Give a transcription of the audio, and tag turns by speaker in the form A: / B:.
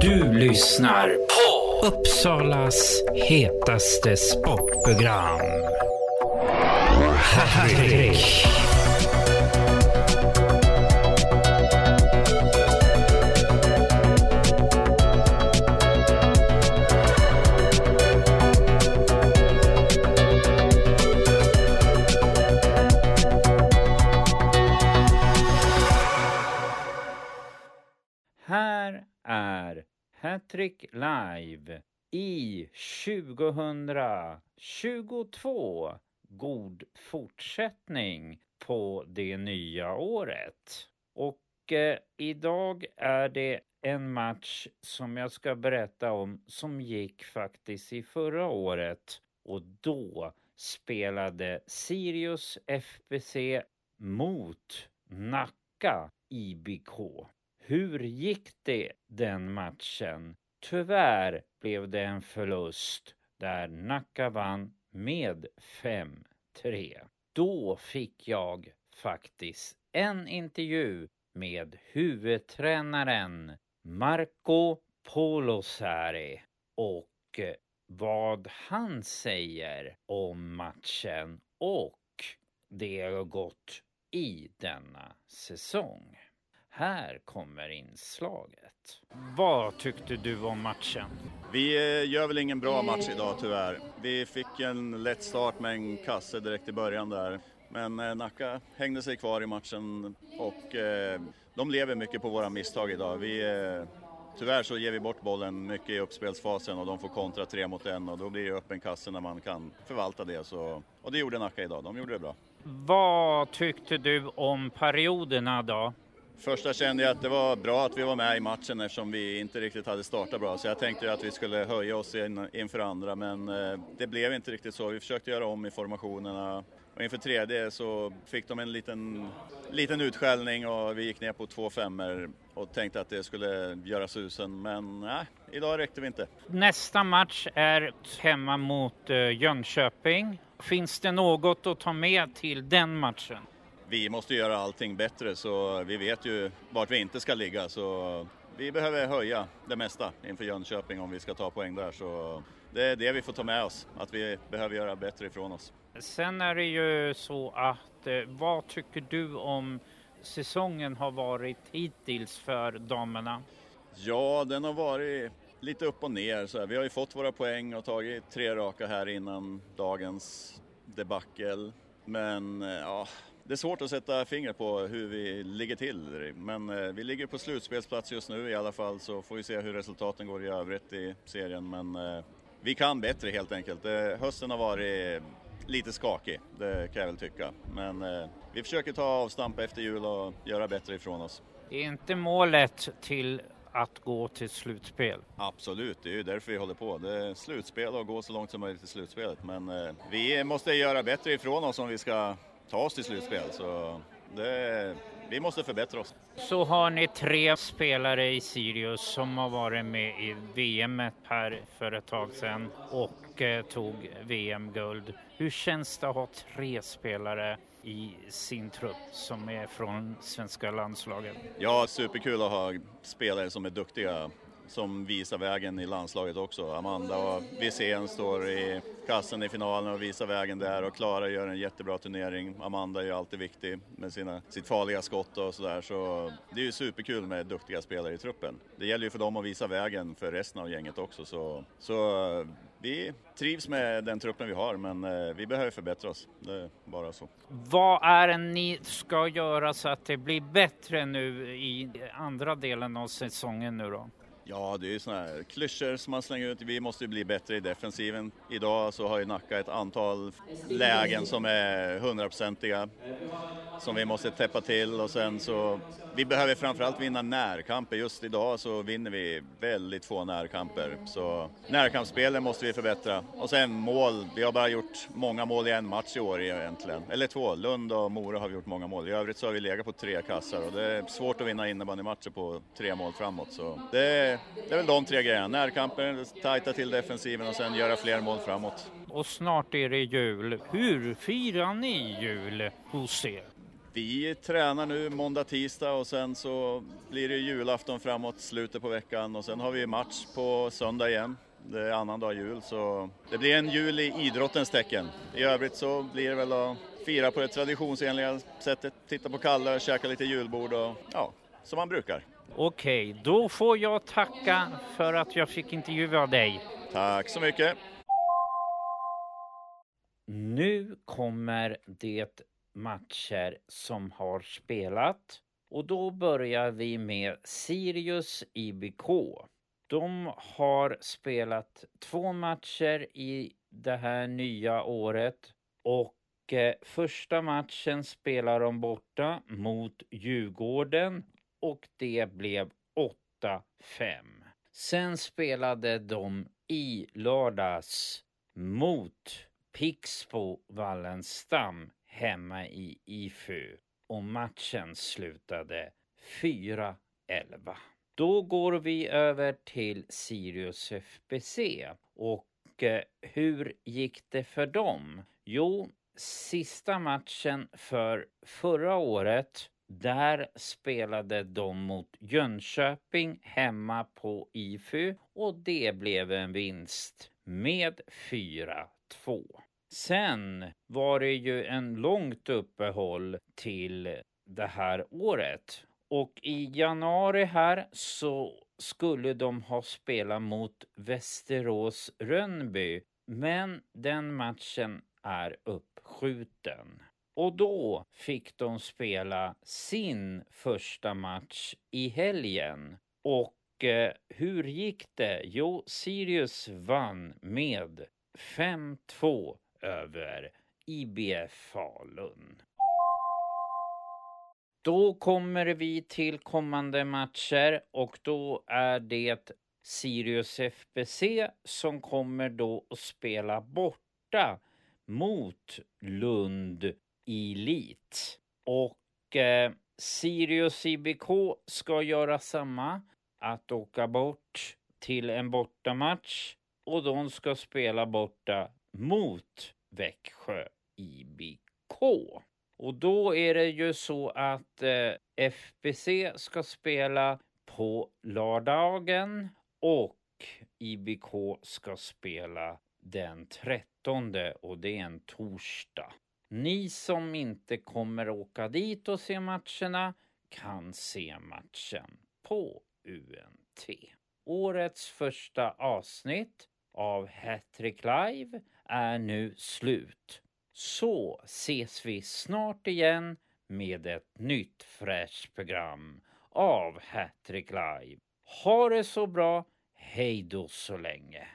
A: Du lyssnar på Uppsalas hetaste sportprogram. Hattrick.
B: Hattrick Live i 2022. God fortsättning på det nya året. Och eh, idag är det en match som jag ska berätta om som gick faktiskt i förra året och då spelade Sirius FBC mot Nacka IBK. Hur gick det den matchen? Tyvärr blev det en förlust där Nacka vann med 5-3. Då fick jag faktiskt en intervju med huvudtränaren Marco Polosari och vad han säger om matchen och det har gått i denna säsong. Här kommer inslaget. Vad tyckte du om matchen?
C: Vi eh, gör väl ingen bra match idag tyvärr. Vi fick en lätt start med en kasse direkt i början där. Men eh, Nacka hängde sig kvar i matchen och eh, de lever mycket på våra misstag idag. Vi, tyvärr så ger vi bort bollen mycket i uppspelsfasen och de får kontra tre mot en och då blir det öppen kasse när man kan förvalta det. Så, och det gjorde Nacka idag, de gjorde det bra.
B: Vad tyckte du om perioderna då?
C: Första kände jag att det var bra att vi var med i matchen eftersom vi inte riktigt hade startat bra. Så jag tänkte att vi skulle höja oss in, inför andra, men eh, det blev inte riktigt så. Vi försökte göra om i formationerna. Och inför tredje så fick de en liten, liten utskällning och vi gick ner på två femmer och tänkte att det skulle göra susen. Men nej, idag räckte vi inte.
B: Nästa match är hemma mot eh, Jönköping. Finns det något att ta med till den matchen?
C: Vi måste göra allting bättre så vi vet ju vart vi inte ska ligga. Så vi behöver höja det mesta inför Jönköping om vi ska ta poäng där. Så det är det vi får ta med oss, att vi behöver göra bättre ifrån oss.
B: Sen är det ju så att eh, vad tycker du om säsongen har varit hittills för damerna?
C: Ja, den har varit lite upp och ner. Så här. Vi har ju fått våra poäng och tagit tre raka här innan dagens debacle. Men eh, ja, det är svårt att sätta fingret på hur vi ligger till, men eh, vi ligger på slutspelsplats just nu i alla fall så får vi se hur resultaten går i övrigt i serien. Men eh, vi kan bättre helt enkelt. Eh, hösten har varit lite skakig, det kan jag väl tycka. Men vi försöker ta avstamp efter jul och göra bättre ifrån oss.
B: Är inte målet till att gå till slutspel?
C: Absolut, det är ju därför vi håller på. Det är slutspel och gå så långt som möjligt till slutspelet. Men vi måste göra bättre ifrån oss om vi ska ta oss till slutspel. Så det, vi måste förbättra oss.
B: Så har ni tre spelare i Sirius som har varit med i VM här för ett tag sedan och eh, tog VM-guld. Hur känns det att ha tre spelare i sin trupp som är från svenska landslaget?
C: Ja, superkul att ha spelare som är duktiga som visar vägen i landslaget också. Amanda och Wiséhn står i kassen i finalen och visar vägen där och Klara gör en jättebra turnering. Amanda är ju alltid viktig med sina, sitt farliga skott och sådär så det är ju superkul med duktiga spelare i truppen. Det gäller ju för dem att visa vägen för resten av gänget också så, så eh, vi trivs med den truppen vi har men eh, vi behöver förbättra oss. Det är bara så.
B: Vad är det ni ska göra så att det blir bättre nu i andra delen av säsongen nu då?
C: Ja, det är ju sådana här klyschor som man slänger ut. Vi måste bli bättre i defensiven. Idag så har ju Nacka ett antal lägen som är hundraprocentiga som vi måste täppa till och sen så vi behöver framförallt vinna närkamper. Just idag så vinner vi väldigt få närkamper. Så närkampsspelen måste vi förbättra. Och sen mål. Vi har bara gjort många mål i en match i år egentligen. Eller två. Lund och Mora har vi gjort många mål. I övrigt så har vi legat på tre kassar och det är svårt att vinna innebandymatcher på tre mål framåt. Så det, det är väl de tre grejerna. Närkamper, tajta till defensiven och sen göra fler mål framåt.
B: Och snart är det jul. Hur firar ni jul hos er?
C: Vi tränar nu måndag, tisdag och sen så blir det julafton framåt slutet på veckan och sen har vi match på söndag igen. Det är annandag jul så det blir en jul i idrottens tecken. I övrigt så blir det väl att fira på det traditionsenliga sättet, titta på Kalle, käka lite julbord och ja, som man brukar.
B: Okej, då får jag tacka för att jag fick intervjua dig.
C: Tack så mycket!
B: Nu kommer det matcher som har spelat och då börjar vi med Sirius IBK. De har spelat två matcher i det här nya året och eh, första matchen spelar de borta mot Djurgården och det blev 8-5. Sen spelade de i lördags mot Pixbo Wallenstam hemma i IFU och matchen slutade 4-11. Då går vi över till Sirius FBC och eh, hur gick det för dem? Jo, sista matchen för förra året där spelade de mot Jönköping hemma på IFU och det blev en vinst med 4-2. Sen var det ju en långt uppehåll till det här året och i januari här så skulle de ha spelat mot Västerås Rönnby men den matchen är uppskjuten. Och då fick de spela sin första match i helgen. Och eh, hur gick det? Jo, Sirius vann med 5-2 över IBF Falun. Då kommer vi till kommande matcher och då är det Sirius FBC som kommer då att spela borta mot Lund Elit. Och eh, Sirius IBK ska göra samma, att åka bort till en bortamatch och de ska spela borta mot Växjö IBK. Och då är det ju så att eh, FBC ska spela på lördagen och IBK ska spela den 13 och det är en torsdag. Ni som inte kommer åka dit och se matcherna kan se matchen på UNT. Årets första avsnitt av Hattrick Live är nu slut. Så ses vi snart igen med ett nytt fräscht program av Hattrick Live. Ha det så bra, hej då så länge.